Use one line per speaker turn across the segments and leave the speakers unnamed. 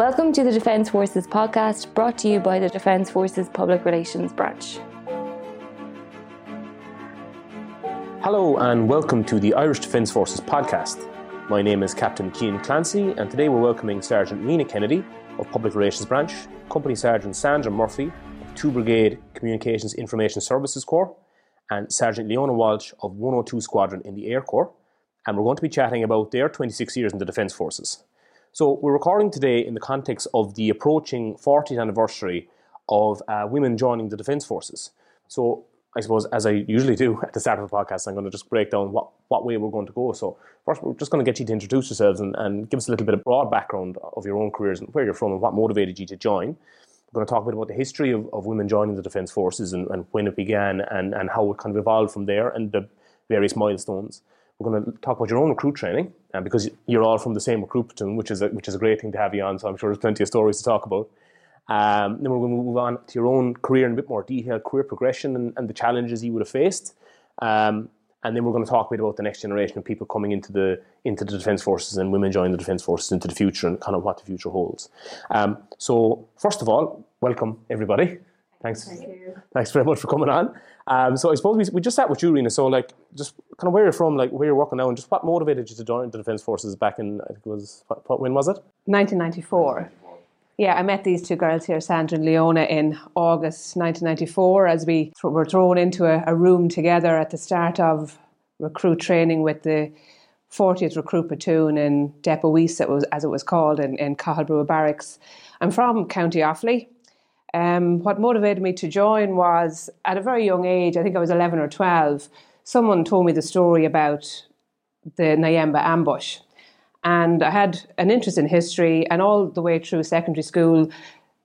Welcome to the Defence Forces podcast brought to you by the Defence Forces Public Relations Branch.
Hello and welcome to the Irish Defence Forces podcast. My name is Captain Cian Clancy and today we're welcoming Sergeant Rena Kennedy of Public Relations Branch, Company Sergeant Sandra Murphy of 2 Brigade Communications Information Services Corps, and Sergeant Leona Walsh of 102 Squadron in the Air Corps. And we're going to be chatting about their 26 years in the Defence Forces. So we're recording today in the context of the approaching 40th anniversary of uh, women joining the Defence Forces. So I suppose, as I usually do at the start of the podcast, I'm going to just break down what, what way we're going to go. So first, we're just going to get you to introduce yourselves and, and give us a little bit of broad background of your own careers and where you're from and what motivated you to join. We're going to talk a bit about the history of, of women joining the Defence Forces and, and when it began and, and how it kind of evolved from there and the various milestones. We're going to talk about your own recruit training, and because you're all from the same recruit platoon, which is a, which is a great thing to have you on. So I'm sure there's plenty of stories to talk about. Um, then we're going to move on to your own career in a bit more detail, career progression, and, and the challenges you would have faced. Um, and then we're going to talk a bit about the next generation of people coming into the into the defence forces and women joining the defence forces into the future and kind of what the future holds. Um, so first of all, welcome everybody. Thanks. Thank you. Thanks very much for coming on. Um, so I suppose we, we just sat with you, Rena. So like, just kind of where you're from, like where you're working now, and just what motivated you to join the Defence Forces back in I think it was what, what, when was it?
1994. Yeah, I met these two girls here, Sandra and Leona, in August 1994 as we th- were thrown into a, a, room together at the start of recruit training with the 40th Recruit Platoon in Depot East, as it was called, in, in Cathal Barracks. I'm from County Offaly, um, what motivated me to join was at a very young age, I think I was 11 or 12, someone told me the story about the Niemba ambush. And I had an interest in history, and all the way through secondary school,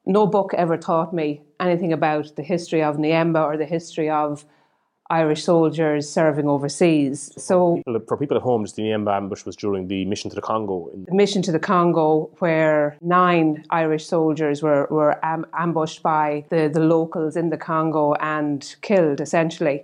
no book ever taught me anything about the history of Niemba or the history of Irish soldiers serving overseas. So,
for people, for people at home, just the Niemba ambush was during the mission to the Congo.
The mission to the Congo, where nine Irish soldiers were, were am- ambushed by the, the locals in the Congo and killed, essentially.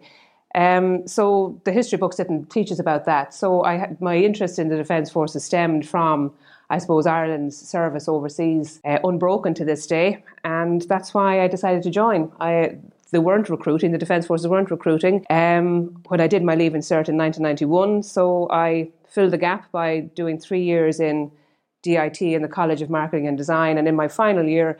Um, so the history books didn't teach us about that. So I had, my interest in the Defence Forces stemmed from, I suppose, Ireland's service overseas, uh, unbroken to this day, and that's why I decided to join. I they weren't recruiting, the Defence Forces weren't recruiting um, when I did my Leaving Cert in 1991. So I filled the gap by doing three years in DIT in the College of Marketing and Design. And in my final year,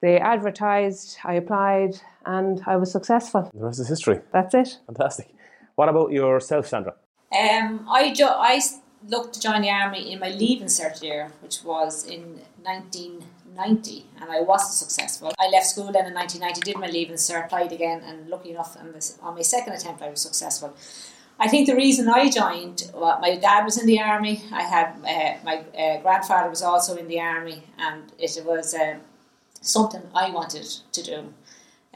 they advertised, I applied, and I was successful.
The rest is history.
That's it.
Fantastic. What about yourself, Sandra?
Um, I, jo- I looked to join the army in my Leaving Cert year, which was in 19- 90 and I wasn't successful. I left school then in 1990, did my leaving cert, applied again, and lucky enough on my second attempt I was successful. I think the reason I joined, well, my dad was in the army, I had uh, my uh, grandfather was also in the army, and it was uh, something I wanted to do.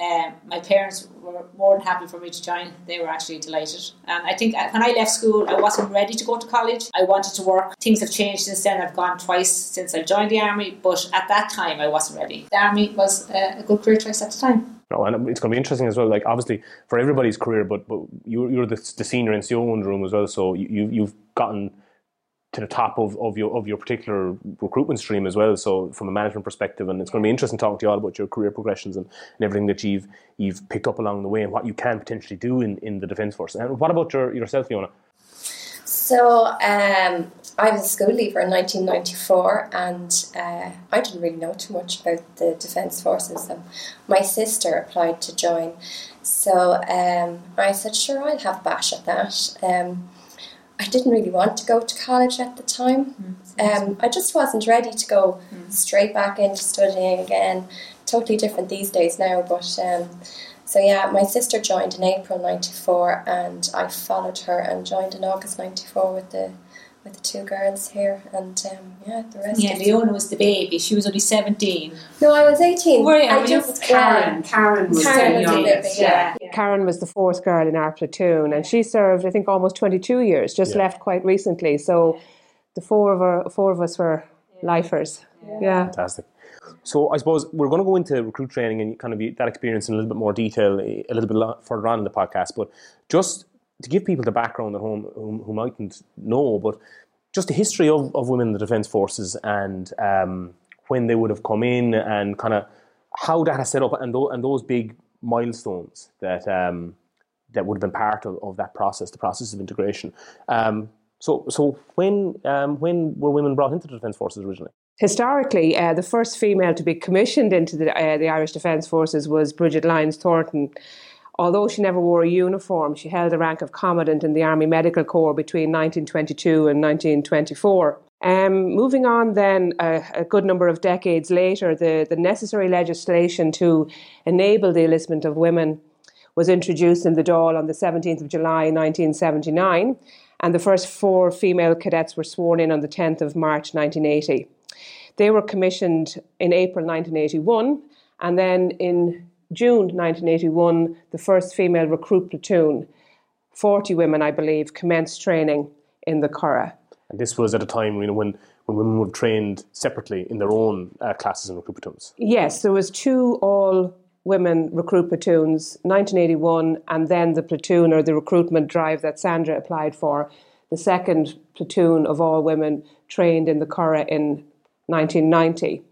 Um, my parents were more than happy for me to join. They were actually delighted. And I think uh, when I left school, I wasn't ready to go to college. I wanted to work. Things have changed since then. I've gone twice since I joined the army, but at that time, I wasn't ready. The army was uh, a good career choice at the time.
No, and it's going to be interesting as well. Like obviously for everybody's career, but but you're you're the, the senior in the own room as well. So you you've gotten to the top of, of your of your particular recruitment stream as well. So from a management perspective, and it's going to be interesting talking to you all about your career progressions and, and everything that you've you've picked up along the way and what you can potentially do in, in the defence force. And what about your yourself, Leona?
So um, I was a school leaver in 1994, and uh, I didn't really know too much about the defence forces. Um, my sister applied to join, so um, I said, "Sure, I'll have a bash at that." Um, I didn't really want to go to college at the time. Mm, um, I just wasn't ready to go mm. straight back into studying again. Totally different these days now, but um, so yeah, my sister joined in April '94, and I followed her and joined in August '94 with the with the two girls here, and um, yeah, the rest.
Yeah, Leona was the baby. She was only seventeen.
No, I was eighteen.
Were you?
I
just
Karen.
Karen
was
Karen
the
was the
youngest.
baby, yeah.
yeah. Karen was the fourth girl in our platoon, and she served, I think, almost twenty-two years. Just
Yeah.
left quite recently. So the four of her, four of us were lifers. Yeah.
Fantastic. So I suppose we're going to go into recruit training and kind of that experience in a little bit more detail a little bit lo- further on in the podcast. But just to give people the background at home who, who mightn't know, but just the history of, of women in the defence forces and um, when they would have come in and kind of how that has set up and, th- and those big milestones that um, that would have been part of, of that process, the process of integration. Um, so, so when um, when were women brought into the Defence Forces originally?
Historically, uh, the first female to be commissioned into the, uh, the Irish Defence Forces was Bridget Lyons Thornton. Although she never wore a uniform, she held the rank of Commandant in the Army Medical Corps between 1922 and 1924. Um, moving on, then, a good number of decades later, the, the necessary legislation to enable the enlistment of women was introduced in the Dáil on the 17th of July 1979, and the first four female cadets were sworn in on the 10th of March 1980. They were commissioned in April 1981, and then in June 1981, the first female recruit platoon, 40 women, I believe, commenced training in the Curragh.
And this was at a time you know, when, when women were trained separately in their own uh, classes and recruit platoons.
Yes, there was two all women recruit platoons, 1981, and then the platoon or the recruitment drive that Sandra applied for, the second platoon of all women trained in the Curragh in 1990.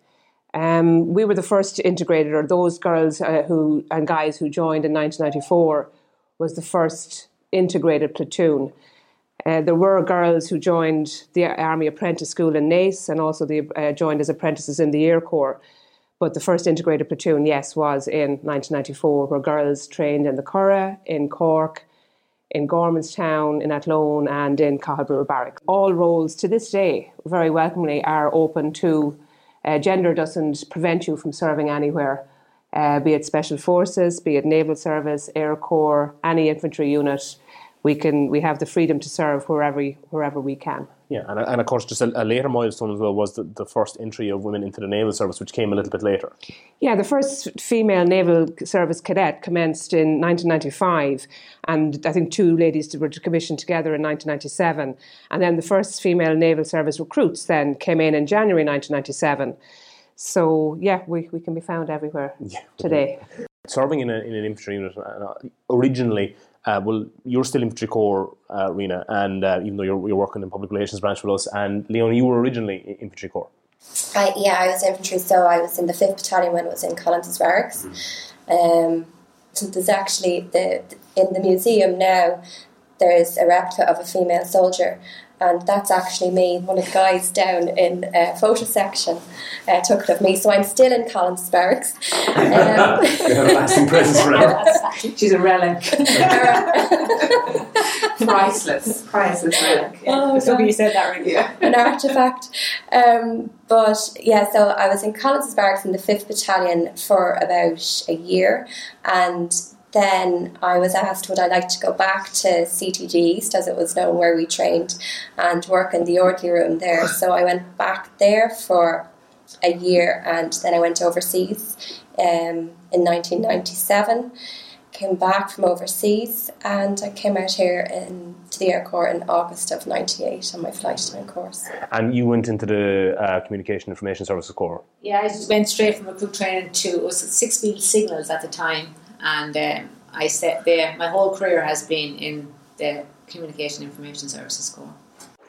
Um, we were the first integrated, or those girls uh, who and guys who joined in 1994 was the first integrated platoon. Uh, there were girls who joined the Army Apprentice School in Naas and also the, uh, joined as apprentices in the Air Corps. But the first integrated platoon, yes, was in 1994, where girls trained in the Curragh, in Cork, in Gormanston, in Athlone, and in Cathal Barracks. All roles to this day, very welcomingly, are open to uh, gender doesn't prevent you from serving anywhere, uh, be it special forces, be it naval service, air corps, any infantry unit we can we have the freedom to serve wherever wherever we can.
Yeah, and, and of course, just a, a, later milestone as well was the, the first entry of women into the naval service, which came a little bit later.
Yeah, the first female naval service cadet commenced in 1995, and I think two ladies were commissioned together in 1997, and then the first female naval service recruits then came in in January 1997. So yeah, we, we can be found everywhere yeah. today.
Serving in, a, in an infantry unit uh, originally uh, well, you're still in infantry corps, uh, Rena, and uh, even though you're, you're working in public relations branch with us, and Leon, you were originally in infantry corps.
I, yeah, I was infantry, so I was in the fifth battalion when it was in Collins Barracks. Mm-hmm. Um, there's actually the in the museum now. There's a replica of a female soldier, and that's actually me. One of the guys down in a photo section uh, took it of me, so I'm still in Collins Barracks. Um, you
lasting presence forever.
She's a relic. priceless, priceless relic. Yeah. Oh, so you said that, right?
Yeah. An artifact. Um, but yeah, so I was in Collins Barracks in the Fifth Battalion for about a year, and then I was asked would I like to go back to CTG East, as it was known, where we trained, and work in the orderly room there. So I went back there for a year, and then I went overseas um, in 1997. Came back from overseas, and I came out here in, to the Air Corps in August of '98 on my flight time course.
And you went into the uh, Communication Information Services Corps.
Yeah, I just went straight from recruit training to it was six field signals at the time and um, I said there my whole career has been in the communication information services corps.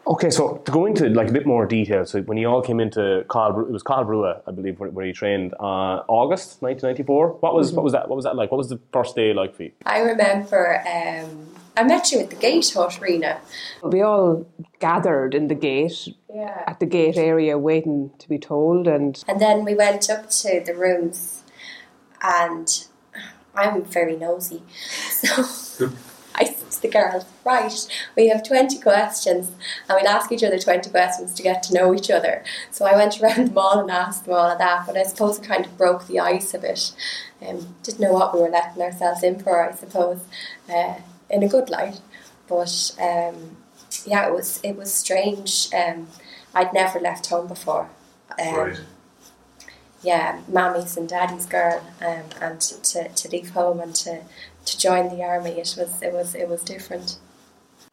Okay, so to go into like a bit more detail, so when you all came into Cathal, it was Cathal Brugha, I believe, where, where you trained, uh, August 1994. What was mm-hmm. what was that? What was that like? What was the first day like for you?
I remember um, I met you at the gate hut, Rena.
We all gathered in the gate, yeah. at the gate area, waiting to be told, and
and then we went up to the rooms, and I'm very nosy. So I said to the girls, right, we have 20 questions and we'll ask each other 20 questions to get to know each other. So I went around them all and asked them all of that, but I suppose it kind of broke the ice a bit. Um, didn't know what we were letting ourselves in for, I suppose, uh, in a good light. But um, yeah, it was it was strange. Um, I'd never left home before. Um, right yeah, mammy's and daddy's girl, um, and to, to leave home and to, to join the army, it was it was it was different.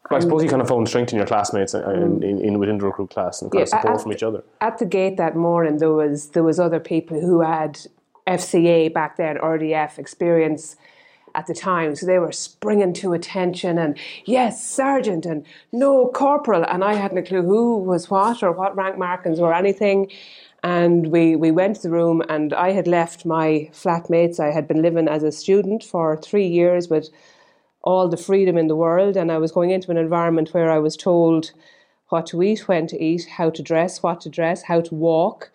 Well, I suppose you kind of found strength in your classmates uh, in, in, in within the recruit class and kind yeah, of support from each other.
At the gate that morning, there was there was other people who had FCA back then, RDF experience, at the time. So they were springing to attention and yes, sergeant and no corporal. And I hadn't a clue who was what or what rank markings or anything. And we, we went to the room and I had left my flatmates. I had been living as a student for three years with all the freedom in the world. And I was going into an environment where I was told what to eat, when to eat, how to dress, what to dress, how to walk.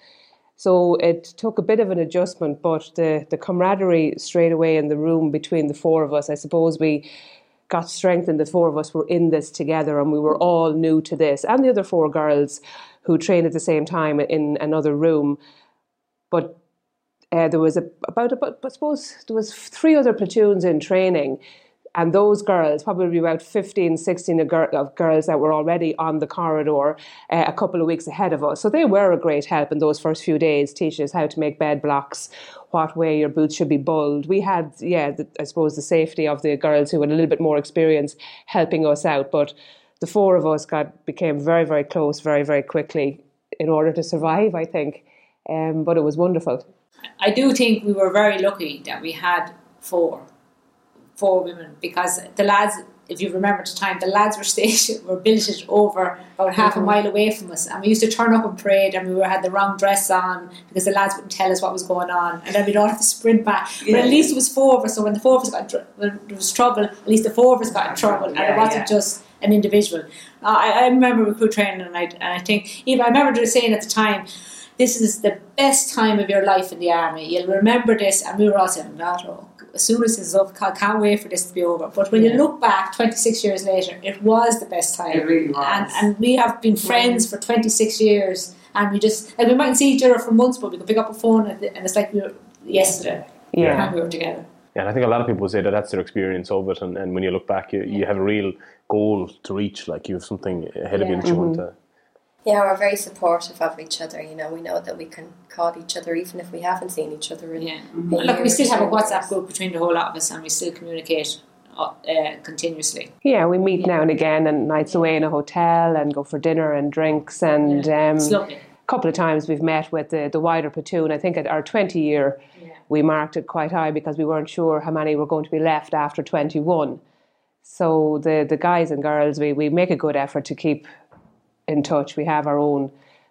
So it took a bit of an adjustment, but the, the camaraderie straight away in the room between the four of us, I suppose we got strengthened. The four of us were in this together and we were all new to this. And the other four girls who trained at the same time in another room. But uh, there was a, about, about, I suppose, there was three other platoons in training and those girls, probably about 15, 16 of girls that were already on the corridor uh, a couple of weeks ahead of us. So they were a great help in those first few days, teaching us how to make bed blocks, what way your boots should be bulled. We had, yeah, the, I suppose the safety of the girls who had a little bit more experience helping us out. But the four of us got became very, very close very, very quickly in order to survive, I think. Um, but it was wonderful.
I do think we were very lucky that we had four four women because the lads, if you remember the time, the lads were stationed, were billeted over about half mm-hmm. a mile away from us, and we used to turn up and parade, and we were, had the wrong dress on because the lads wouldn't tell us what was going on, and then we'd all have to sprint back. Yeah. But at least it was four of us, so when the four of us got when there was trouble, at least the four of us got in trouble, yeah, and it wasn't yeah. just an individual. Uh, I, I, remember recruit training, and I, and I think even I remember saying at the time this is the best time of your life in the army. You'll remember this, and we were all saying, "Not as soon as it's up, I can't wait for this to be over. But when yeah. you look back 26 years later, it was the best time.
It really was.
And, and we have been friends for 26 years, and we just, like, we mightn't see each other for months, but we can pick up a phone, and, it's like we were yesterday. Yeah. we were together.
Yeah, and I think a lot of people say that that's their experience of it, and, and when you look back, you, you have a real goal to reach, like you have something ahead yeah. of you that you mm-hmm. want to
yeah, we're very supportive of each other. You know, we know that we can call each other even if we haven't seen each other in.
Yeah, mm-hmm. look, we still have a WhatsApp group between the whole lot of us, and we still communicate uh, continuously.
Yeah, we meet yeah. now and again, and nights away in a hotel, and go for dinner and drinks, and
yeah. um.
A couple of times we've met with the, the wider platoon. I think at our 20 year, yeah. we marked it quite high because we weren't sure how many were going to be left after 21. So the, the guys and girls, we, we make a good effort to keep in touch. We have our own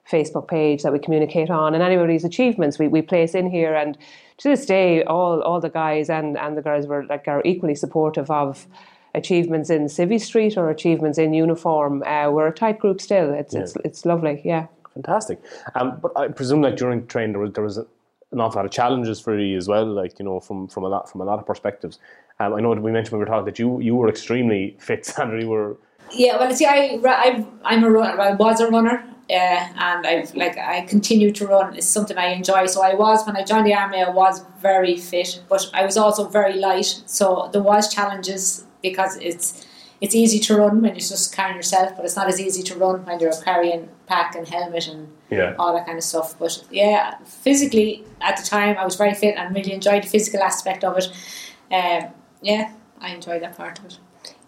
Facebook page that we communicate on, and anybody's achievements we, we place in here. And to this day, all all the guys and, and the girls were like are equally supportive of achievements in Civvy Street or achievements in uniform. Uh, we're a tight group still. It's yeah. it's it's lovely. Yeah,
fantastic. Um, but I presume like during training there was there was an awful lot of challenges for you as well. Like you know from from a lot from a lot of perspectives. Um, I know that we mentioned when we were talking that you you were extremely fit, Sandra. You were
yeah, well, see, I, I, I'm a runner. I was a runner, uh, and I've like I continue to run. It's something I enjoy. So I was when I joined the army. I was very fit, but I was also very light. So there was challenges because it's it's easy to run when you're just carrying yourself, but it's not as easy to run when you're carrying pack and helmet and
yeah.
all that kind of stuff. But yeah, physically at the time I was very fit and really enjoyed the physical aspect of it. Um, yeah, I enjoyed that part of it.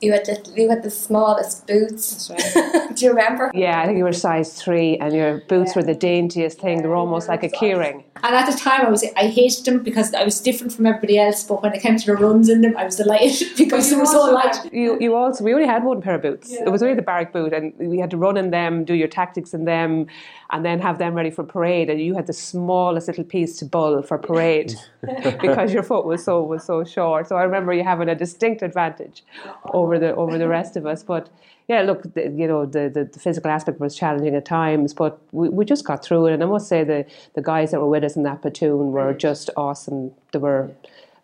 You had the you had the smallest boots. Right. Do you remember?
Yeah, I think you were size three, and your boots yeah. were the daintiest thing. They were almost like a keyring.
And at the time, I was I hated them because I was different from everybody else. But when it came to the runs in them, I was delighted because they were so light.
You you also we only had one pair of boots. Yeah. It was only the barrack boot, and we had to run in them, do your tactics in them, and then have them ready for parade. And you had the smallest little piece to bull for parade because your foot was so was so short. So I remember you having a distinct advantage oh, over over the over the mm-hmm. rest of us. But yeah, look, the, you know, the, the, the, physical aspect was challenging at times, but we, we just got through it. And I must say, the the guys that were with us in that platoon were just awesome. They were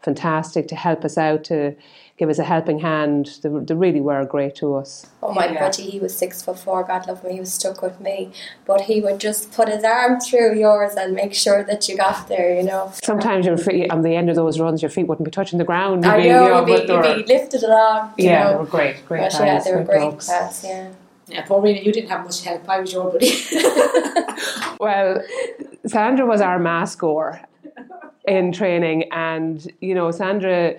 fantastic to help us out to give us a helping hand. They, they really were great to us.
Oh my yeah. buddy, he was six foot four. God love him. He was stuck with me, but he would just put his arm through yours and make sure that you got there. You know.
Sometimes your feet on the end of those runs, your feet wouldn't be touching the ground.
You'd I be, know. You would be, be, lifted along.
yeah,
know.
they were great. Great
but,
guys.
Yeah, they were great class. Yeah.
Yeah, Paulina, you didn't have much help. I was your buddy.
well, Sandra was our mass score in training, and you know, Sandra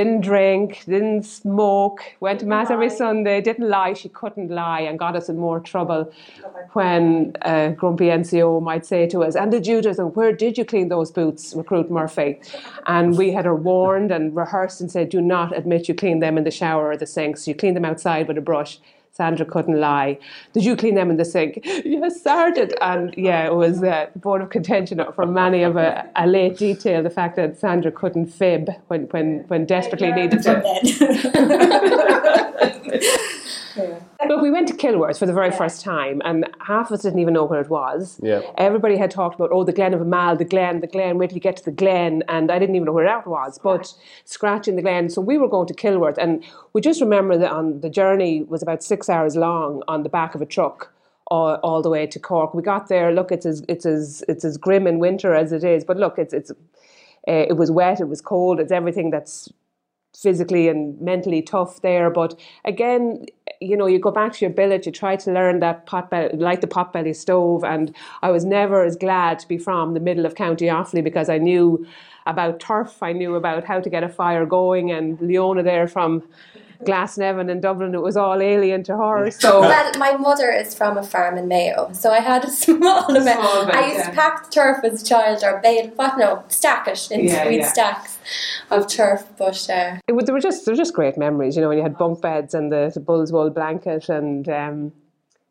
didn't drink, didn't smoke, went to mass every Sunday, didn't lie. She couldn't lie and got us in more trouble when a grumpy NCO might say to us, And the do Where did you clean those boots, Recruit Murphy? And we had her warned and rehearsed and said, Do not admit you clean them in the shower or the sinks. You clean them outside with a brush. Sandra couldn't lie. Did you clean them in the sink? Yes, Sergeant. And yeah, it was uh, a bone of contention for many of a, a, late detail, the fact that Sandra couldn't fib when, when, when desperately needed to. Look, we went to Kilworth for the very yeah. first time, and half of us didn't even know where it was.
Yeah.
Everybody had talked about, oh, the Glen of Imaal, the Glen, the Glen, wait till you get to the Glen, and I didn't even know where that was, but scratching the Glen. So we were going to Kilworth, and we just remember that on the journey was about six hours long on the back of a truck. All, all, the way to Cork. We got there. Look, it's as it's as it's as grim in winter as it is. But look, it's it's uh, it was wet. It was cold. It's everything that's physically and mentally tough there. But again, you know, you go back to your billet, you try to learn that pot belly, like the potbelly stove. And I was never as glad to be from the middle of County Offaly because I knew about turf, I knew about how to get a fire going, and Leona there from Glasnevin in Dublin, it was all alien to her. So
well, my mother is from a farm in Mayo, so I had a small amount. I used yeah. to pack the turf as a child, or bale, what no, stack it in yeah, yeah. stacks of turf. But uh,
it, there were just there were just great memories, you know, when you had bunk beds and the, the bull's wool blanket, and um,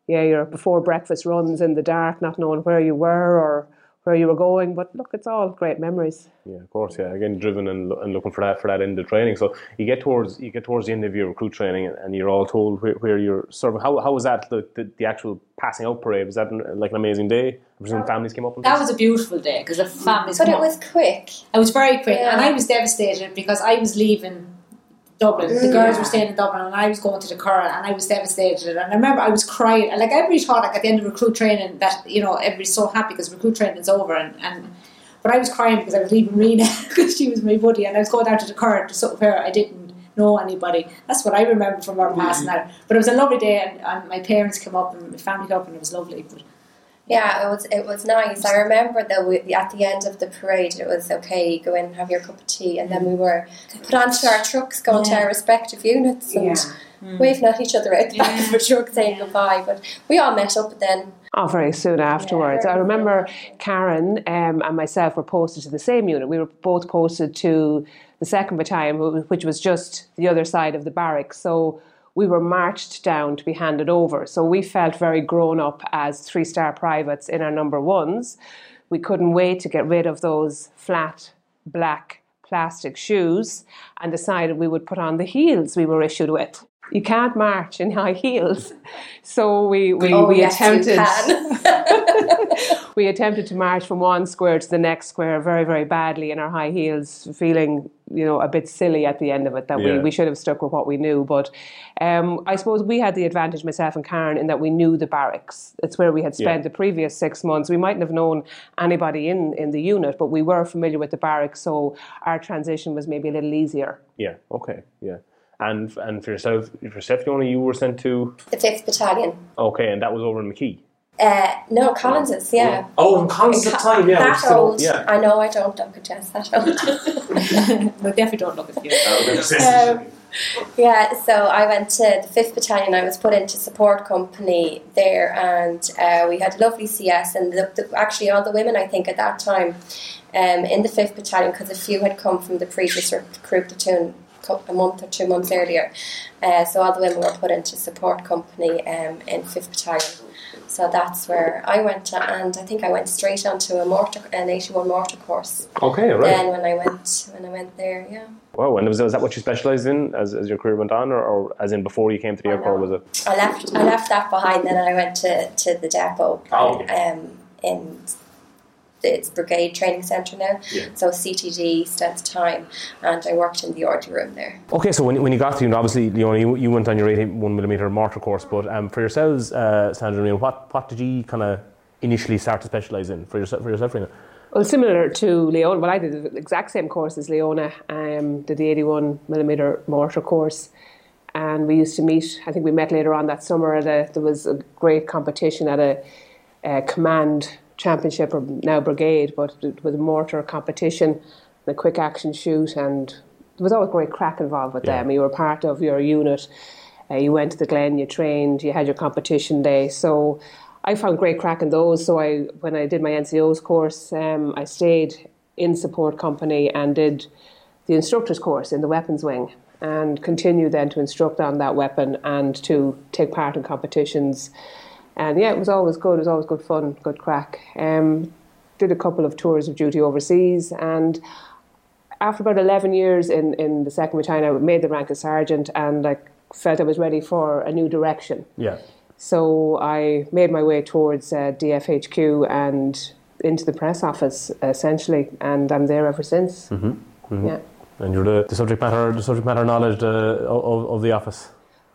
yeah, your before breakfast runs in the dark, not knowing where you were or where you were going. But look, it's all great memories.
Yeah, of course. Yeah, again, driven and, and looking for that for that end of training. So you get towards you get towards the end of your recruit training, and you're all told where, where you're serving. How how was that the, the, the actual passing out parade? Was that like an amazing day? I presume families came up.
that was a beautiful day because the families.
But it was quick.
It was very quick, yeah. and I was devastated because I was leaving Dublin. The girls were staying in Dublin, and I was going to the Curragh, and I was devastated. And I remember I was crying. And like every thought, like at the end of recruit training, that you know everybody's so happy because recruit training is over, and, and but I was crying because I was leaving Rena because she was my buddy, and I was going down to the Curragh so where I didn't know anybody. That's what I remember from our passing mm-hmm. out. But it was a lovely day, and, and my parents came up and my family came up, and it was lovely. But
yeah, it was it was nice. I remember that we, at the end of the parade, it was okay. Go in and have your cup of tea, and then we were put onto our trucks, going yeah. to our respective units, and yeah. mm. waving at each other out the back of the truck, saying yeah. goodbye. But we all met up then.
Oh, very soon afterwards. I remember Karen um, and myself were posted to the same unit. We were both posted to the second battalion, which was just the other side of the barracks. So we were marched down to be handed over. So we felt very grown up as three star privates in our number ones. We couldn't wait to get rid of those flat black plastic shoes and decided we would put on the heels we were issued with. You can't march in high heels. So we, we,
oh,
we
yes,
attempted we attempted to march from one square to the next square very, very badly in our high heels, feeling you know a bit silly at the end of it that yeah. we, we should have stuck with what we knew. But um, I suppose we had the advantage, myself and Karen, in that we knew the barracks. It's where we had spent yeah. the previous six months. We mightn't have known anybody in, in the unit, but we were familiar with the barracks, so our transition was maybe a little easier.
Yeah. Okay. Yeah. And and for yourself, for yourself, only you were sent to
the fifth battalion.
Okay, and that was over in McKee.
Uh, no, Collins's, yeah.
Oh, in Collins at the time, yeah.
That old. Yeah. I know I don't look at Jess that old.
we definitely don't look at you.
um, yeah, so I went to the 5th Battalion. I was put into support company there, and uh, we had lovely CS. And the, the, actually, all the women, I think, at that time um, in the 5th Battalion, because a few had come from the previous recruit platoon a month or two months earlier. Uh, so all the women were put into support company um, in 5th Battalion. So that's where I went to, and I think I went straight onto a mortar, an 81 mortar course.
Okay, right.
Then when I went, when I went there, yeah.
Wow, and was, was that what you specialised in as, as your career went on, or, or as in before you came to the Air Corps? Was it?
I left. I left that behind. Then I went to, to the depot.
Oh.
Um, in it's Brigade Training Centre now.
Yeah.
So CTD stands time, and I worked in the orderly room there.
Okay, so when, when you got to, obviously, Leona, you, you went on your 81 millimeter mortar course, but um, for yourselves, uh, Sandra and what, what did you kind of initially start to specialise in for yourself, for yourself, Rena?
Well, similar to Leona, well, I did the exact same course as Leona, um, did the 81 millimeter mortar course. And we used to meet, I think we met later on that summer, at a, there was a great competition at a, a command championship or now brigade, but it was a mortar competition, the quick action shoot, and there was always great crack involved with
Yeah.
them. You were part of your unit. Uh, you went to the Glen, you trained, you had your competition day. So I found great crack in those. So I, when I did my NCO's course, um, I stayed in support company and did the instructor's course in the weapons wing and continued then to instruct on that weapon and to take part in competitions. And yeah, it was always good. It was always good fun, good crack. Um, did a couple of tours of duty overseas and after about 11 years in, in the 2nd Battalion, I made the rank of sergeant and I felt I was ready for a new direction.
Yeah.
So I made my way towards uh, DFHQ and into the press office essentially, and I'm there ever since. Mm-hmm. Yeah.
And you're the, the subject matter the subject matter knowledge uh, of, of the office.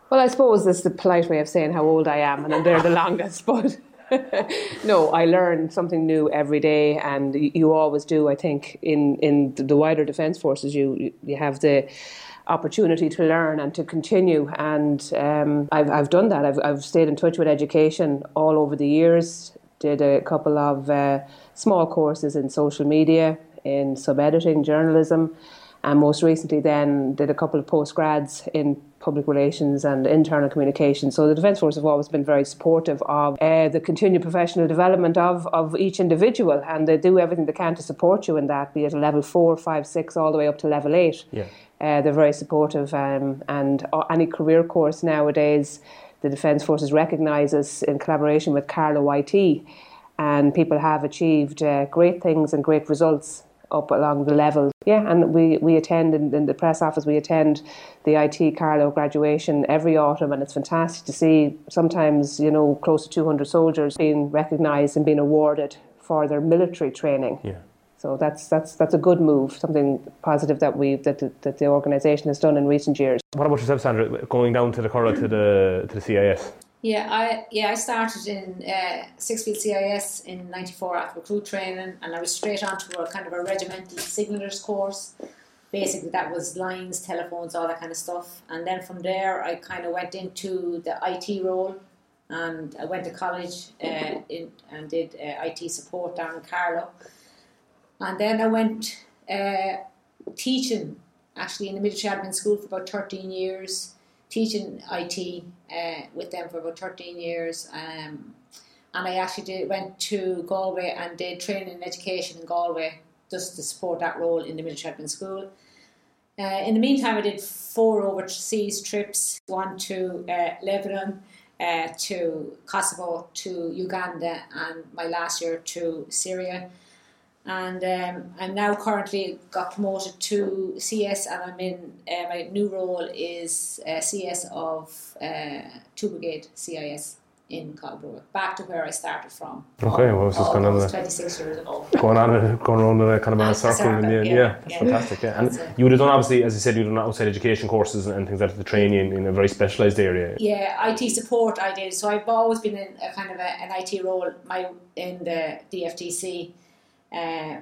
Well, I suppose that's the polite way of saying how old I am, and I'm there the longest. But no, I learn something new every day, and you always do. I think in in the wider defence forces, you you have the opportunity to learn and to continue. And um, I've I've done that. I've I've stayed in touch with education all over the years. Did a couple of uh, small courses in social media, in sub editing, journalism and most recently then did a couple of postgrads in public relations and internal communication. So the Defence Force have always been very supportive of uh, the continued professional development of, of each individual and they do everything they can to support you in that, be it a level four, five, six, all the way up to level eight.
Yeah.
Uh, they're very supportive um, and uh, any career course nowadays the Defence Forces recognises in collaboration with Carlow IT and people have achieved uh, great things and great results up along the level. Yeah, and we, we attend in, in the press office, we attend the IT Carlow graduation every autumn, and it's fantastic to see sometimes, you know, close to 200 soldiers being recognised and being awarded for their military training.
Yeah.
So that's that's that's a good move, something positive that we that the, that the organisation has done in recent years.
What about yourself, Sandra? Going down to the Curragh to the to the CIS.
Yeah, I yeah I started in uh, six field CIS in '94 after recruit training, and I was straight on to a kind of a regimental signallers course. Basically, that was lines, telephones, all that kind of stuff. And then from there, I kind of went into the IT role, and I went to college uh, in, and did uh, IT support down in Carlow. And then I went uh, teaching actually in the military admin school for about 13 years, teaching IT uh, with them for about 13 years. Um, and I actually did, went to Galway and did training and education in Galway just to support that role in the military admin school. Uh, in the meantime, I did four overseas trips one to uh, Lebanon, uh, to Kosovo, to Uganda, and my last year to Syria and um, I'm now currently got promoted to CS, and I'm in uh, my new role is uh, CS of uh, two brigade CIS in Cathal Brugha, back to where I started from.
Okay, well, just going on
almost 26 years ago.
Going on, going around in a kind of a circle, in the
circle,
end.
yeah,
Yeah, that's
yeah.
fantastic. Yeah, and you would have done obviously, as you said, you would have done outside education courses and, and things like that to train you in, in a very specialised area.
Yeah, IT support I did. So I've always been in a kind of a, an IT role my in the DFTC. Uh,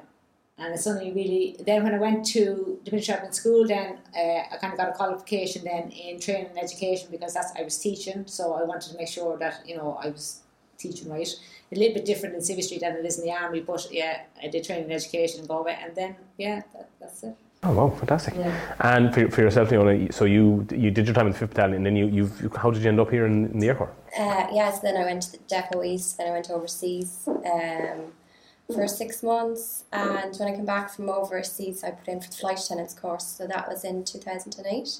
and it's something really. Then when I went to the military admin school, then uh, I kind of got a qualification then in training and education because that's I was teaching. So I wanted to make sure that you know I was teaching right. A little bit different in Civil Street than it is in the army, but yeah, I did training and education in Galway, and then yeah, that, that's it.
Oh wow, fantastic!
Yeah.
And for, for yourself, Leona, so you you did your time in the Fifth Battalion, and then you you've you, how did you end up here in, in the Air Corps?
Uh, yeah, so then I went to the Depot East, then I went overseas um, for six months. And when I came back from overseas, I put in for the flight attendants course. So that was in 2008.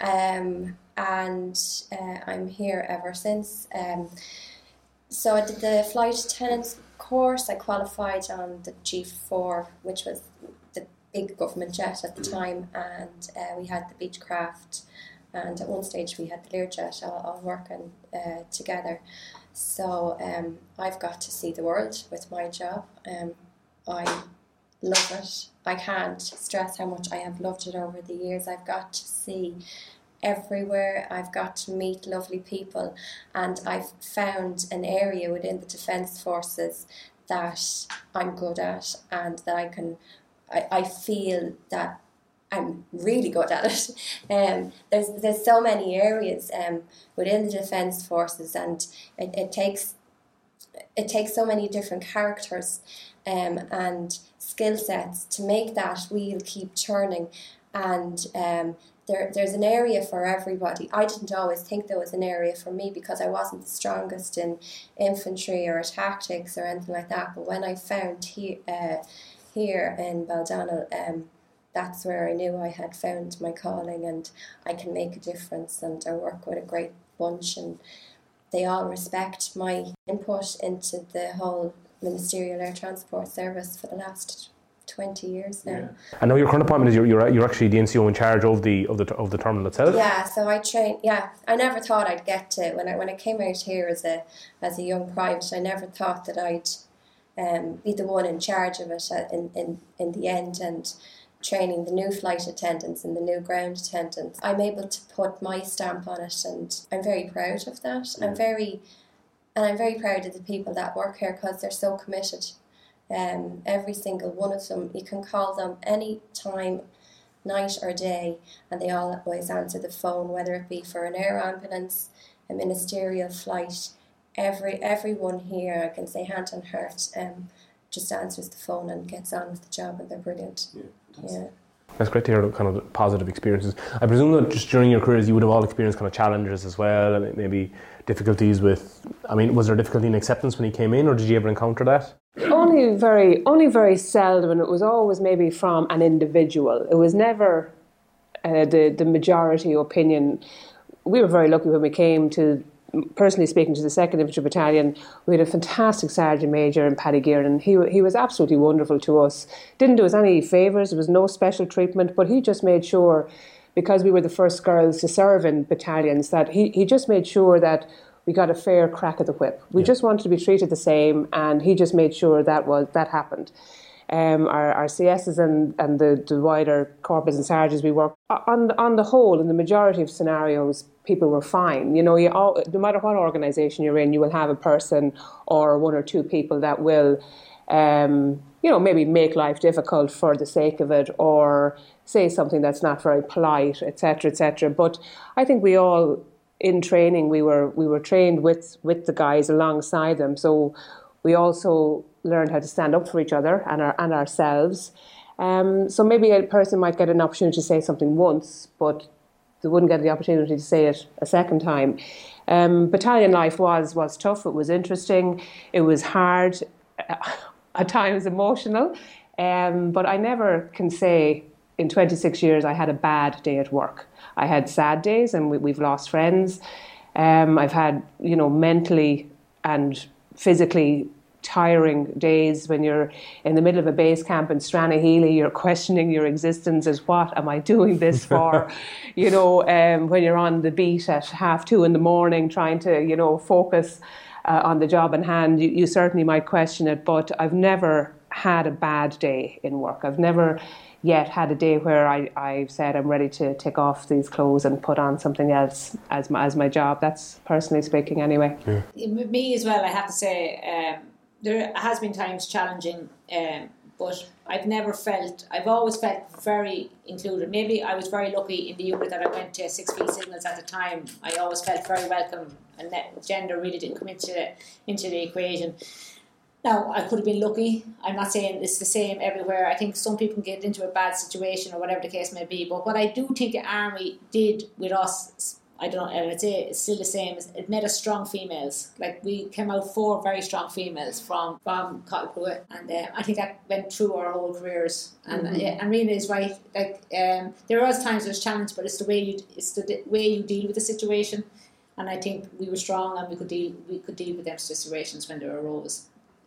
Um, and uh, I'm here ever since. Um, so I did the flight attendants course. I qualified on the G4, which was the big government jet at the time, and uh, we had the Beechcraft, and at one stage we had the Learjet all, all working uh, together. So um, I've got to see the world with my job. Um, I love it. I can't stress how much I have loved it over the years. I've got to see everywhere. I've got to meet lovely people, and I've found an area within the Defence Forces that I'm good at, and that I can. I, I feel that I'm really good at it. Um, there's there's so many areas um, within the Defence Forces, and it, it takes it takes so many different characters um, and skill sets to make that wheel keep turning and um, there, there's an area for everybody. I didn't always think there was an area for me because I wasn't the strongest in infantry or tactics or anything like that. But when I found he, uh, here in Baldonnel, um, that's where I knew I had found my calling and I can make a difference. And I work with a great bunch, and they all respect my input into the whole ministerial air transport service for the last 20 years now. Yeah.
I know your current appointment is you're, you're, you're actually the NCO in charge of the of the of the terminal itself.
Yeah, so I train. Yeah, I never thought I'd get to when I when I came out here as a as a young private. I never thought that I'd um, be the one in charge of it uh, in in in the end and training the new flight attendants and the new ground attendants. I'm able to put my stamp on it, and I'm very proud of that. I'm very and I'm very proud of the people that work here because they're so committed um, every single one of them. You can call them any time, night or day, and they all always answer the phone, whether it be for an air ambulance, a ministerial flight. Every everyone here, I can say hand on heart, um, just answers the phone and gets on with the job, and they're brilliant. Yeah. Yeah.
That's great to hear kind of positive experiences. I presume that just during your careers, you would have all experienced kind of challenges as well, and maybe difficulties with. I mean, was there a difficulty in acceptance when he came in, or did you ever encounter that?
Only very, only very seldom, and it was always maybe from an individual. It was never uh, the the majority opinion. We were very lucky when we came to personally speaking to the Second Infantry Battalion, we had a fantastic Sergeant Major in Paddy Gearan. He he was absolutely wonderful to us. Didn't do us any favours. There was no special treatment, but he just made sure, because we were the first girls to serve in battalions, that he he just made sure that we got a fair crack at the whip. We yeah. just wanted to be treated the same, and he just made sure that was that happened. Um, our, our CSs and, and the, the wider corpus and sergeants we work on on the whole in the majority of scenarios people were fine. You know you all, no matter what organization you're in you will have a person or one or two people that will um, you know maybe make life difficult for the sake of it or say something that's not very polite etc etc but I think we all in training we were we were trained with with the guys alongside them. So we also learned how to stand up for each other and our and ourselves. Um, so maybe a person might get an opportunity to say something once but they wouldn't get the opportunity to say it a second time. Um, battalion life was was tough. It was interesting. It was hard at times emotional. Um, but I never can say in 26 years I had a bad day at work. I had sad days and we, have lost friends. Um, I've had, you know, mentally and physically tiring days when you're in the middle of a base camp in Stranahealy, you're questioning your existence as what am I doing this for? you know, um, when you're on the beat at half two in the morning trying to, you know, focus uh, on the job in hand, you, you certainly might question it, but I've never had a bad day in work. I've never yet had a day where I, I said I'm ready to take off these clothes and put on something else as my, as my job. That's personally speaking, anyway.
Yeah. Me as well, I have to say, um, there has been times challenging, um, but I've never felt, I've always felt very included. Maybe I was very lucky in the unit that I went to, Six Field Signals at the time. I always felt very welcome, and gender really didn't come into, into the equation. Now, I could have been lucky. I'm not saying it's the same everywhere. I think some people get into a bad situation or whatever the case may be. But what I do think the army did with us, I don't know, say it's still the same, it made us strong females. Like we came out four very strong females from from Cathal Brugha, and uh, I think that went through our whole careers. And mm-hmm. and Rena is right. Like um, there are times there's challenge, but it's the way you it's the way you deal with the situation. And I think we were strong, and we could deal we could deal with them situations when they arose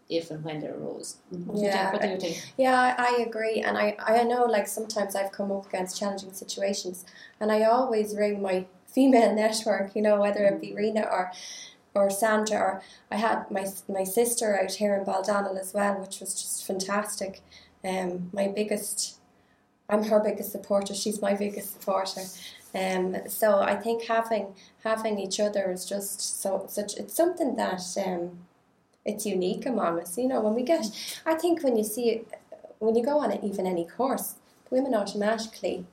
if and when they arose. What yeah, what do you think?
Yeah, I agree, and I I know like sometimes I've come up against challenging situations, and I always ring my female network. You know, whether it be Rena or or Sandra, or I had my my sister out here in Baldonnel as well, which was just fantastic. Um, my biggest, I'm her biggest supporter. She's my biggest supporter. Um, so I think having having each other is just so such. It's something that um, it's unique among us. You know, when we get, I think when you see when you go on it, even any course, women automatically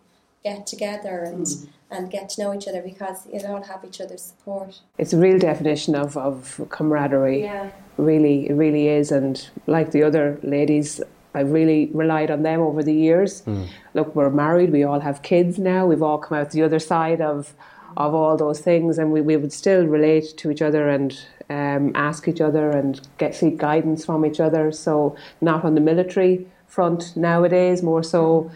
get together and mm. And get to know each other because you don't have each other's support.
It's a real definition of, of camaraderie.
Yeah.
Really, it really is. And like the other ladies I've really relied on them over the years. Mm. Look, we're married, we all have kids now, we've all come out the other side of of all those things, and we, we would still relate to each other and um, ask each other and get seek guidance from each other. So not on the military front nowadays, more so,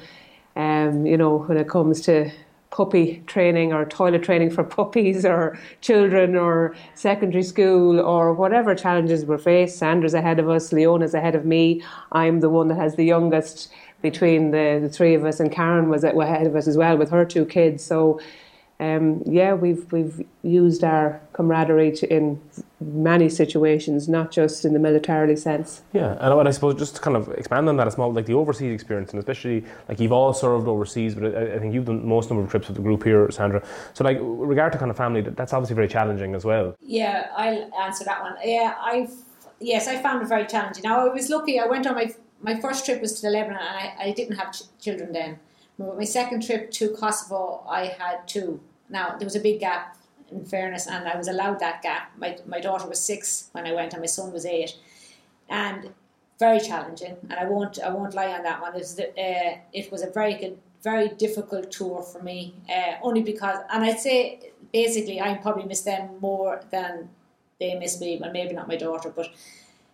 um, you know, when it comes to puppy training or toilet training for puppies or children or secondary school or whatever challenges we're faced. Sandra's ahead of us, Leona's ahead of me. I'm the one that has the youngest between the, the three of us, and Karen was ahead of us as well with her two kids. So um, yeah, we've we've used our camaraderie to, in many situations, not just in the militarily sense.
Yeah, and I suppose just to kind of expand on that a small, like the overseas experience, and especially like you've all served overseas, but I, I think you've done most number of trips with the group here, Sandra. So, like, regard to kind of family, that's obviously very challenging as well.
Yeah, I'll answer that one. Yeah, I yes, I found it very challenging. Now, I was lucky. I went on my my first trip was to the Lebanon, and I, I didn't have ch- children then. But my second trip to Kosovo, I had two now, there was a big gap, in fairness, and I was allowed that gap. My, my daughter was six when I went, and my son was eight. And very challenging, and I won't I won't lie on that one. It was, uh, it was a very good, very difficult tour for me, uh, only because, and I'd say basically I probably miss them more than they miss me. Well, maybe not my daughter, but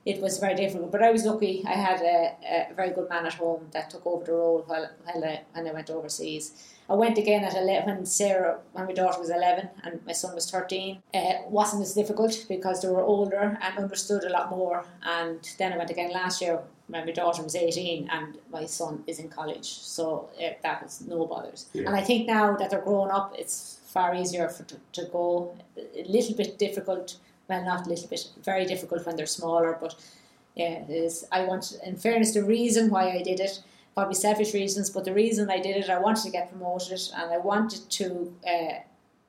it was very difficult. But I was lucky; I had a, a very good man at home that took over the role while, while I, when I went overseas. I went again at 11 when Sarah, when my daughter was 11 and my son was 13. It uh, wasn't as difficult because they were older and understood a lot more. And then I went again last year when my daughter was 18 and my son is in college. So uh, that was no bothers. Yeah. And I think now that they're grown up, it's far easier for to, to go. A little bit difficult, well, not a little bit, very difficult when they're smaller, but yeah, it is. I want, in fairness, the reason why I did it probably selfish reasons, but the reason I did it, I wanted to get promoted and I wanted to uh,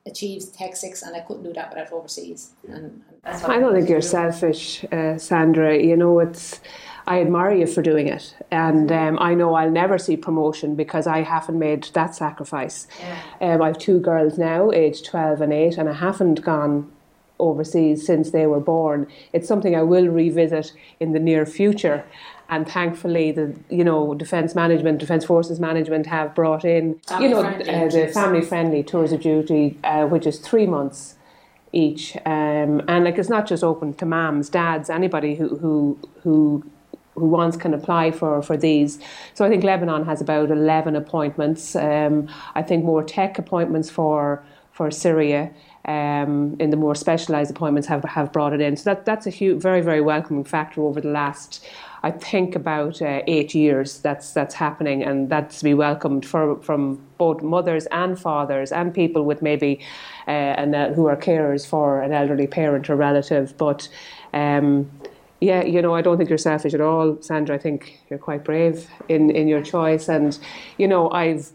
achieve Tech 6 and I couldn't do that without overseas. And,
and I don't think you're selfish, uh, Sandra. You know, it's. I admire you for doing it, and um, I know I'll never see promotion because I haven't made that sacrifice. Yeah. Um, I have two girls now, aged twelve and eight, and I haven't gone overseas since they were born. It's something I will revisit in the near future and thankfully the you know defence management defence forces management have brought in family you know uh, the family friendly tours of duty uh, which is three months each um, and like it's not just open to moms dads anybody who who who who wants can apply for, for these. So I think Lebanon has about 11 appointments. Um, I think more tech appointments for for Syria um, in the more specialised appointments have, have brought it in. So that, that's a huge, very, very welcoming factor over the last I think about uh, eight years that's that's happening, and that's to be welcomed for, from both mothers and fathers and people with maybe uh, and uh, who are carers for an elderly parent or relative. But um, yeah, you know, I don't think you're selfish at all, Sandra. I think you're quite brave in in your choice, and you know, I've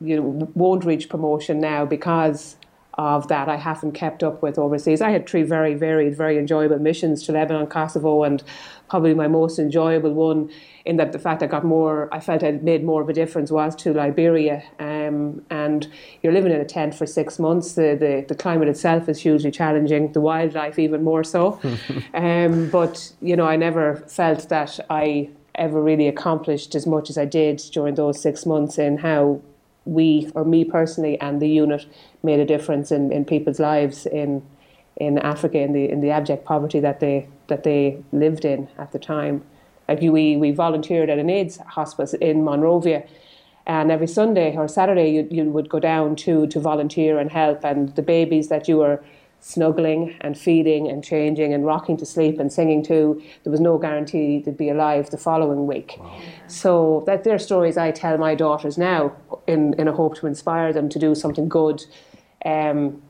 you know won't reach promotion now because of that I haven't kept up with overseas. I had three very varied, very enjoyable missions to Lebanon, Kosovo, and probably my most enjoyable one in that the fact I got more, I felt I'd made more of a difference was to Liberia. Um, and you're living in a tent for six months. The, the, the climate itself is hugely challenging, the wildlife even more so. um, but, you know, I never felt that I ever really accomplished as much as I did during those six months in how we, or me personally, and the unit made a difference in, in people's lives in in Africa in the in the abject poverty that they that they lived in at the time. Like we we volunteered at an AIDS hospice in Monrovia, and every Sunday or Saturday you you would go down to to volunteer and help, and the babies that you were snuggling and feeding and changing and rocking to sleep and singing to, there was no guarantee they'd be alive the following week. Wow. So that they're stories I tell my daughters now in, in a hope to inspire them to do something good um,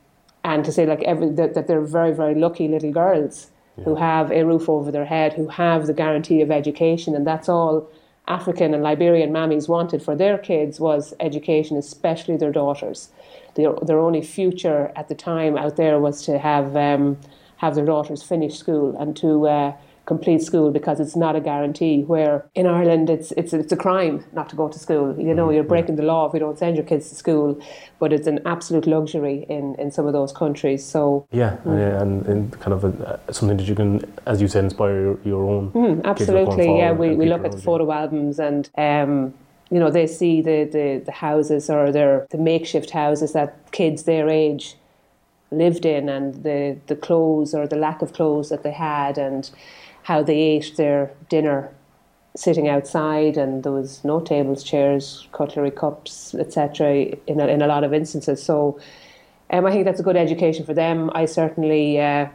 and to say like every that, that they're very very lucky little girls yeah. who have a roof over their head, who have the guarantee of education, and that's all African and Liberian mammies wanted for their kids was education, especially their daughters. Their, their only future at the time out there was to have um, have their daughters finish school and to uh, complete school because it's not a guarantee. Where in Ireland, it's it's it's a crime not to go to school. You know, you're breaking the law if you don't send your kids to school. But it's an absolute luxury in, in some of those countries. So
yeah, mm. and, and, kind of a, something that you can, as you said, inspire your, your own.
Mm, absolutely, yeah. We, we look at the photo albums and. Um, you know, they see the, the, the houses or their the makeshift houses that kids their age lived in and the, the clothes or the lack of clothes that they had and how they ate their dinner sitting outside and there was no tables, chairs, cutlery, cups, etc. in a, in a lot of instances. So um, I think that's a good education for them. I certainly uh,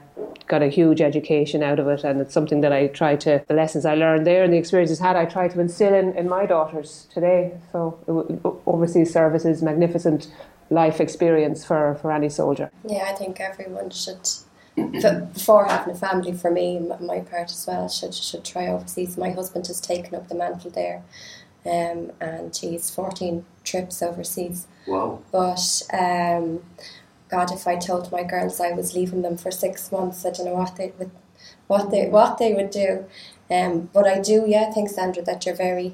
got a huge education out of it, and it's something that I try to, the lessons I learned there and the experiences had, I try to instill in, in my daughters today. So overseas service is magnificent life experience for, for any soldier.
Yeah, I think everyone should before having a family for me, my part as well, should should try overseas. My husband has taken up the mantle there, um, and he's fourteen trips overseas.
Wow!
But um, God, if I told my girls I was leaving them for six months, I don't know what they would, what they what they would do. Um, but I do, yeah, think Sandra that you're very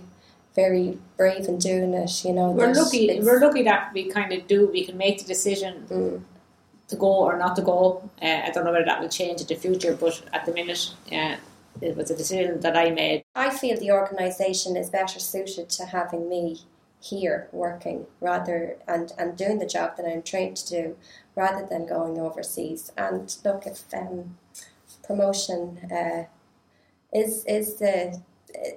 very brave in doing it. You know,
we're lucky. We're lucky that we kind of do. We can make the decision mm to go or not to go. Uh, I don't know whether that will change in the future, but at the minute, uh, it was a decision that I made.
I feel the organisation is better suited to having me here working rather and, and doing the job that I'm trained to do rather than going overseas. And look, if um, promotion uh, is is the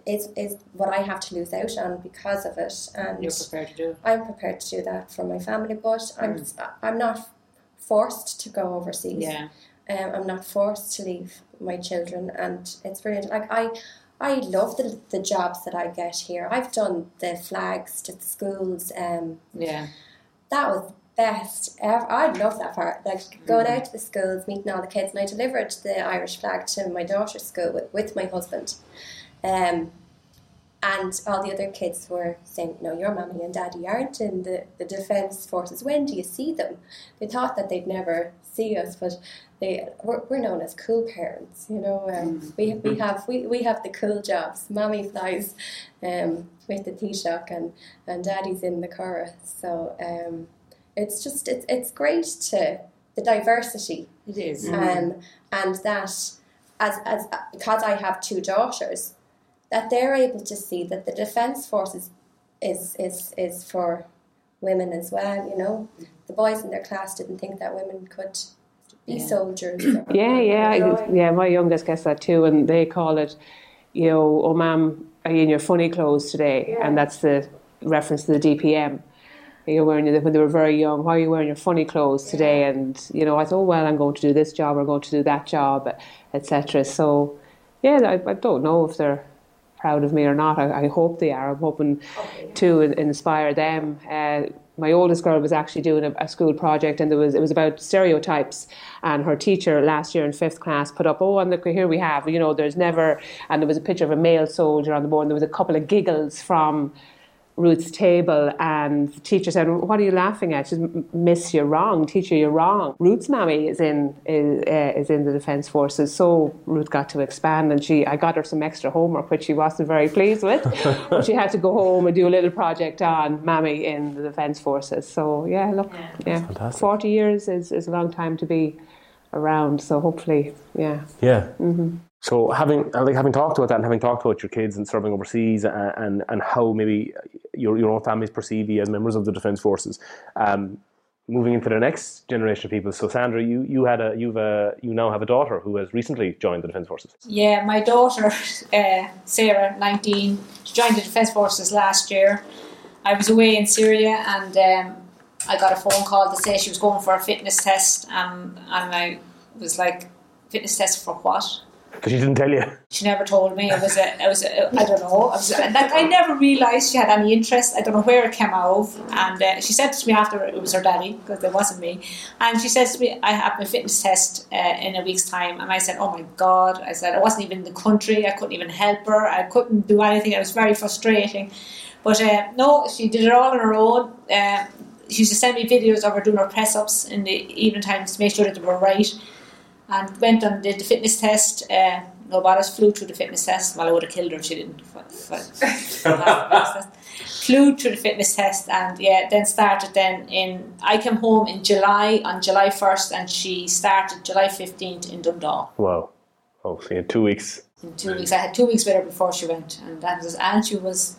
is is what I have to lose out on because of it, and
you're prepared to do.
I'm prepared to do that for my family, but mm. I'm I'm not forced to go overseas.
Yeah.
Um, I'm not forced to leave my children, and it's brilliant. Like I, I love the the jobs that I get here. I've done the flags to the schools. Um,
yeah.
That was best ever. I love that part. Like going mm. out to the schools, meeting all the kids, and I delivered the Irish flag to my daughter's school with, with my husband. Um, and all the other kids were saying, No, your mommy and daddy aren't in the, the defence forces. When do you see them? They thought that they'd never see us, but they we're, we're known as cool parents, you know. Um, mm. we, we have we, we have the cool jobs. Mommy flies um, with the Taoiseach and, and daddy's in the Curragh. So um, it's just it's it's great to the diversity.
It is.
Um, and that as as because I have two daughters, that they're able to see that the defence forces is, is, is for women as well, you know. The boys in their class didn't think that women could be yeah. soldiers.
yeah, yeah, yeah. My youngest gets that too, and they call it, you know, oh, ma'am, are you in your funny clothes today? Yeah. And that's the reference to the DPM. You're wearing when they were very young. Why are you wearing your funny clothes today? Yeah. And you know, I thought, oh, well, I'm going to do this job or going to do that job, etc. So, yeah, I, I don't know if they're proud of me or not. I, I hope they are. I'm hoping okay. to inspire them. Uh, my oldest girl was actually doing a, a, school project, and there was it was about stereotypes. And her teacher last year in fifth class put up, oh, and look here we have, you know, there's never, and there was a picture of a male soldier on the board. And there was a couple of giggles from Ruth's table and the teacher said, "What are you laughing at?" She said, "Miss, you're wrong. Teacher, you're wrong." Ruth's mammy is in is, uh, is in the defence forces, so Ruth got to expand, and she I got her some extra homework, which she wasn't very pleased with. but she had to go home and do a little project on mammy in the defence forces. So yeah, look, yeah, yeah. forty years is, is a long time to be around. So hopefully, yeah,
yeah. Mm-hmm. So having like having talked about that and having talked about your kids and serving overseas and and, and how maybe your your own families perceive you as members of the defence forces, um, moving into the next generation of people. So Sandra, you you had a you've a you now have a daughter who has recently joined the defence forces.
Yeah, my daughter uh, Sarah, nineteen, joined the defence forces last year. I was away in Syria and um, I got a phone call to say she was going for a fitness test, and and I was like, fitness test for what?
Because she didn't tell you.
She never told me. It was a, it was a, I don't know. I, was, like, I never realised she had any interest. I don't know where it came out of. And uh, she said to me after it was her daddy, because it wasn't me. And she says to me, I have my fitness test uh, in a week's time. And I said, oh my God. I said, I wasn't even in the country. I couldn't even help her. I couldn't do anything. It was very frustrating. But uh, no, she did it all on her own. Uh, she used to send me videos of her doing her press ups in the evening times to make sure that they were right and went and did the fitness test. Uh, no bother, flew through the fitness test. Well, I would have killed her if she didn't. flew through the fitness test and yeah, then started then in, I came home in July, on July 1st, and she started July 15th in Dundalk.
Wow. Oh, so you had two weeks.
In two weeks. I had two weeks with her before she went, and that was, and she was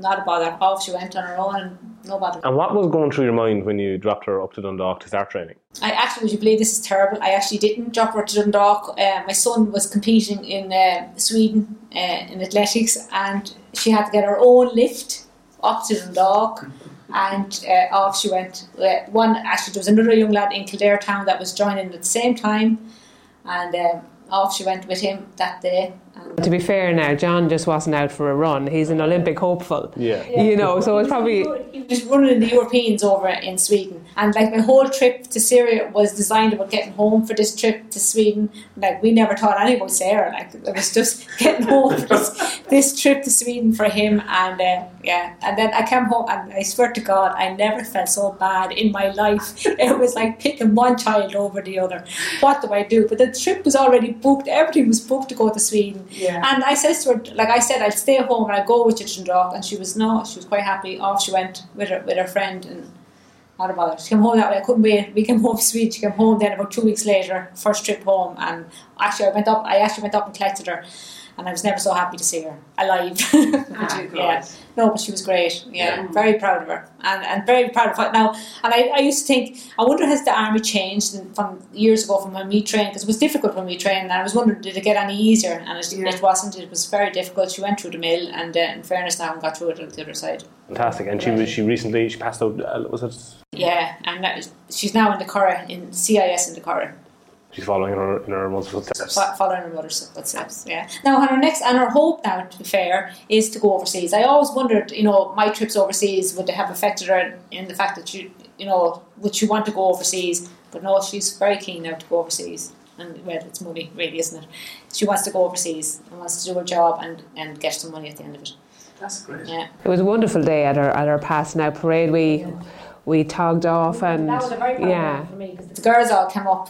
not a bother. Off she went on her own, and no bother.
And what was going through your mind when you dropped her up to Dundalk to start training?
I actually, would you believe this is terrible? I actually didn't drop her to Dundalk. Uh, my son was competing in uh, Sweden uh, in athletics, and she had to get her own lift up to Dundalk. And uh, off she went. Uh, one actually, there was another young lad in Kildare town that was joining at the same time, and um, off she went with him that day. And
To be fair now, John just wasn't out for a run. He's an Olympic hopeful.
Yeah.
You know, so it's probably
he was running the Europeans over in Sweden, and like my whole trip to Syria was designed about getting home for this trip to Sweden. Like we never thought anyone would Sarah. Like it was just getting home for this, this trip to Sweden for him, and uh, yeah, and then I came home, and I swear to God, I never felt so bad in my life. It was like picking one child over the other. What do I do? But the trip was already booked. Everything was booked to go to Sweden.
Yeah.
And I said to her, like I said, I'll stay home and I'll go with Dundalk. And she was no, she was quite happy. Off she went with her with her friend and not about it. She came home that way. I couldn't wait. We came home sweet. She came home then about two weeks later, first trip home. And actually, I went up. I actually went up and collected her. And I was never so happy to see her alive. Oh, yeah, no, but she was great. Yeah, very proud of her, and and very proud of her now. And I, I used to think, I wonder has the army changed from years ago from when we trained because it was difficult when we trained, and I was wondering did it get any easier? And it, it wasn't. It was very difficult. She went through the mill, and uh, in fairness, now and got through it on the other side.
Fantastic. And she was she recently she passed out. Uh, was it?
Yeah, and that is, she's now in the Curragh in CIS in the Curragh.
She's following her in her mother's footsteps.
fo- following her mother's footsteps. Yeah. Now, and her next and her hope now, to be fair, is to go overseas. I always wondered, you know, my trips overseas would they have affected her in the fact that she, you know, would she want to go overseas? But no, she's very keen now to go overseas. And well, it's money, really, isn't it? She wants to go overseas and wants to do her job and, and get some money at the end of it.
That's great.
Yeah.
it was a wonderful day at our at our passing out parade. We we togged off and
That was a very
yeah.
for me because the girls all came up,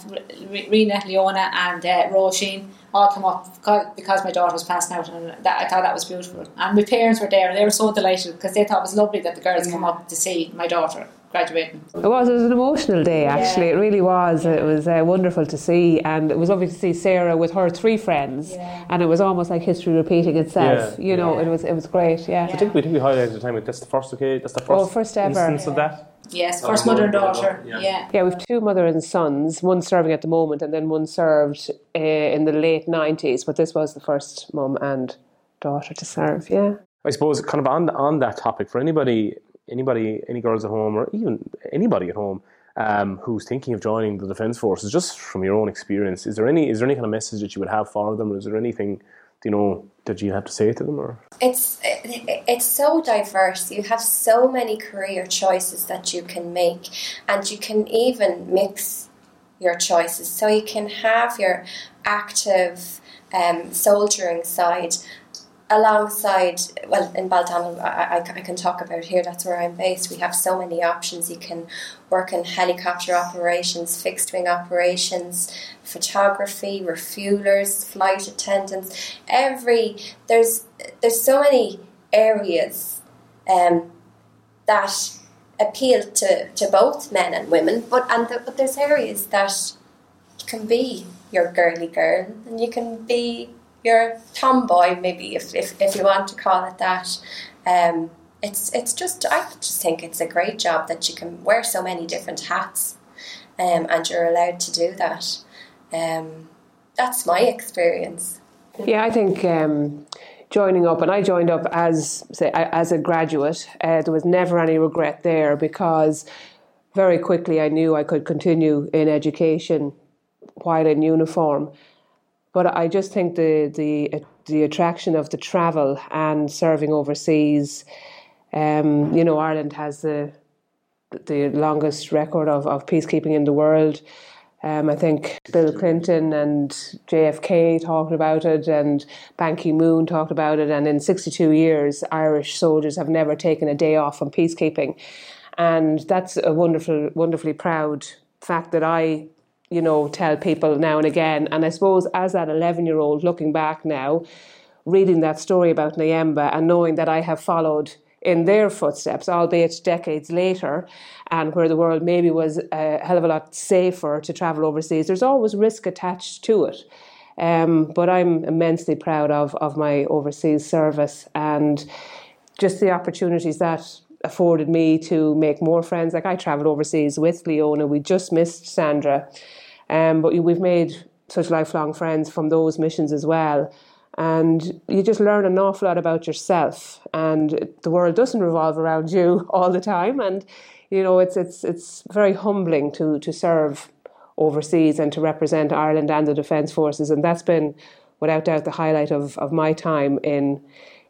Re- Rena, Leona, and uh, Roisin all come up because, because my daughter was passing out, and that, I thought that was beautiful. And my parents were there, and they were so delighted because they thought it was lovely that the girls come up to see my daughter graduating.
It was. It was an emotional day. Actually, it really was. It was uh, wonderful to see, and it was lovely to see Sarah with her three friends, and it was almost like history repeating itself.
Yeah.
You know, it was. It was great. Yeah.
I think we think we highlighted at the time. like, That's the first okay. That's the first,
Oh, first ever.
instance of that.
Yes, first mother and daughter.
daughter,
Yeah.
yeah.
Yeah, we've two mother and sons, one serving at the moment, and then one served uh, in the late nineties. But this was the first mum and daughter to serve. Yeah.
I suppose kind of on on that topic for anybody, anybody, any girls at home or even anybody at home um, who's thinking of joining the defence forces, just from your own experience, is there any is there any kind of message that you would have for them, or is there anything you know that you have to say to them, or
It's it, it's so diverse. You have so many career choices that you can make, and you can even mix your choices. So you can have your active um, soldiering side alongside. Well, in Baldonnel, I, I, I can talk about here. That's where I'm based. We have so many options. You can work in helicopter operations, fixed wing operations, photography, refuelers, flight attendants. Every there's there's so many areas um, that appeal to, to both men and women, but and the, but there's areas that can be your girly girl and you can be your tomboy, maybe if, if, if you want to call it that. Um, it's it's just I just think it's a great job that you can wear so many different hats, um, and you're allowed to do that. Um, that's my experience.
Yeah, I think um, joining up, and I joined up as say as a graduate. Uh, there was never any regret there because very quickly I knew I could continue in education while in uniform. But I just think the the the attraction of the travel and serving overseas. Um, you know, Ireland has the the longest record of, of peacekeeping in the world. Um, I think Bill Clinton and JFK talked about it, and Ban Ki moon talked about it. And in 62 years, Irish soldiers have never taken a day off from peacekeeping. And that's a wonderful, wonderfully proud fact that I you know, tell people now and again. And I suppose as that 11 year old looking back now, reading that story about Niemba and knowing that I have followed in their footsteps, albeit decades later, and where the world maybe was a hell of a lot safer to travel overseas, there's always risk attached to it. Um, but I'm immensely proud of, of my overseas service and just the opportunities that afforded me to make more friends. Like I travelled overseas with Leona, we just missed Sandra, um, but we've made such lifelong friends from those missions as well. And you just learn an awful lot about yourself, and the world doesn't revolve around you all the time. And you know, it's it's it's very humbling to to serve overseas and to represent Ireland and the Defence Forces, and that's been, without doubt, the highlight of of my time in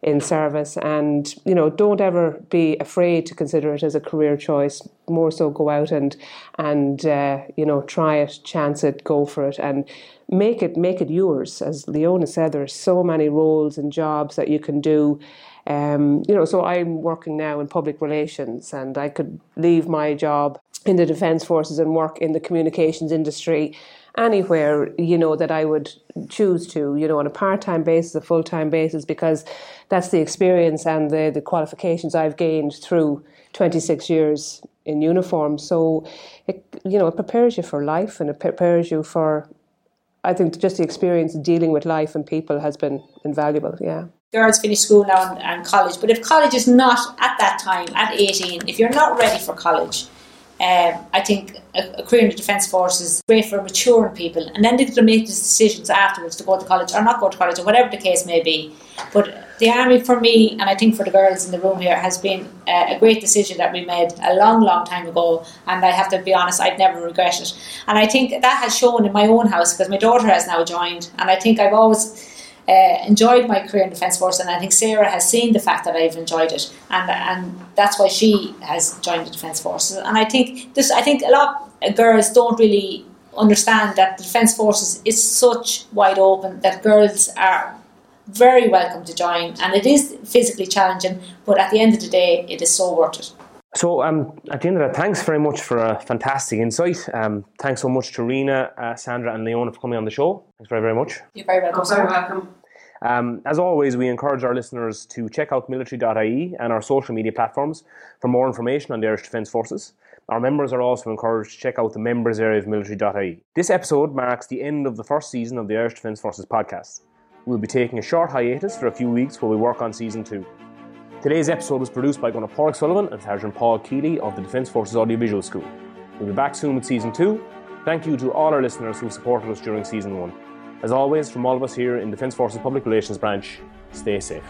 in service. And you know don't ever be afraid to consider it as a career choice. More so go out and and uh, you know try it chance it go for it and make it make it yours. As leona said there are so many roles and jobs that you can do. Um, you know so i'm working now in public relations and i could leave my job in the defence forces and work in the communications industry anywhere you know that I would choose to you know on a part-time basis a full-time basis because that's the experience and the, the qualifications I've gained through 26 years in uniform. So it you know it prepares you for life and it prepares you for I think just the experience dealing with life and people has been invaluable yeah.
Girls finish school now and, and college but if college is not at that time at 18 if you're not ready for college um, I think a, a, career in the Defence Force is great for maturing people, and then they can make these decisions afterwards to go to college or not go to college or whatever the case may be. But the army, for me, and I think for the girls in the room here, has been a, a great decision that we made a long, long time ago. And I have to be honest, I'd never regret it. And I think that has shown in my own house because my daughter has now joined, and I think I've always uh, enjoyed my career in Defence Force, and I think Sarah has seen the fact that I've enjoyed it, and and that's why she has joined the Defence Forces. And I think this, I think a lot of girls don't really understand that the Defence Forces is such wide open that girls are very welcome to join, and it is physically challenging, but at the end of the day, it is so worth it.
So, um, at the end of that, thanks very much for a fantastic insight. Um, thanks so much to Rena, uh, Sandra, and Leona for coming on the show. Thanks very, very much.
You're very welcome.
You're very welcome.
Um, as always, we encourage our listeners to check out military.ie and our social media platforms for more information on the Irish Defence Forces. Our members are also encouraged to check out the members area of military.ie. This episode marks the end of the first season of the Irish Defence Forces podcast. We'll be taking a short hiatus for a few weeks while we work on season two. Today's episode was produced by Gunner Paul Sullivan and Sergeant Paul Keeley of the Defence Forces Audiovisual School. We'll be back soon with season two. Thank you to all our listeners who supported us during season one. As always, from all of us here in Defence Forces Public Relations Branch, stay safe.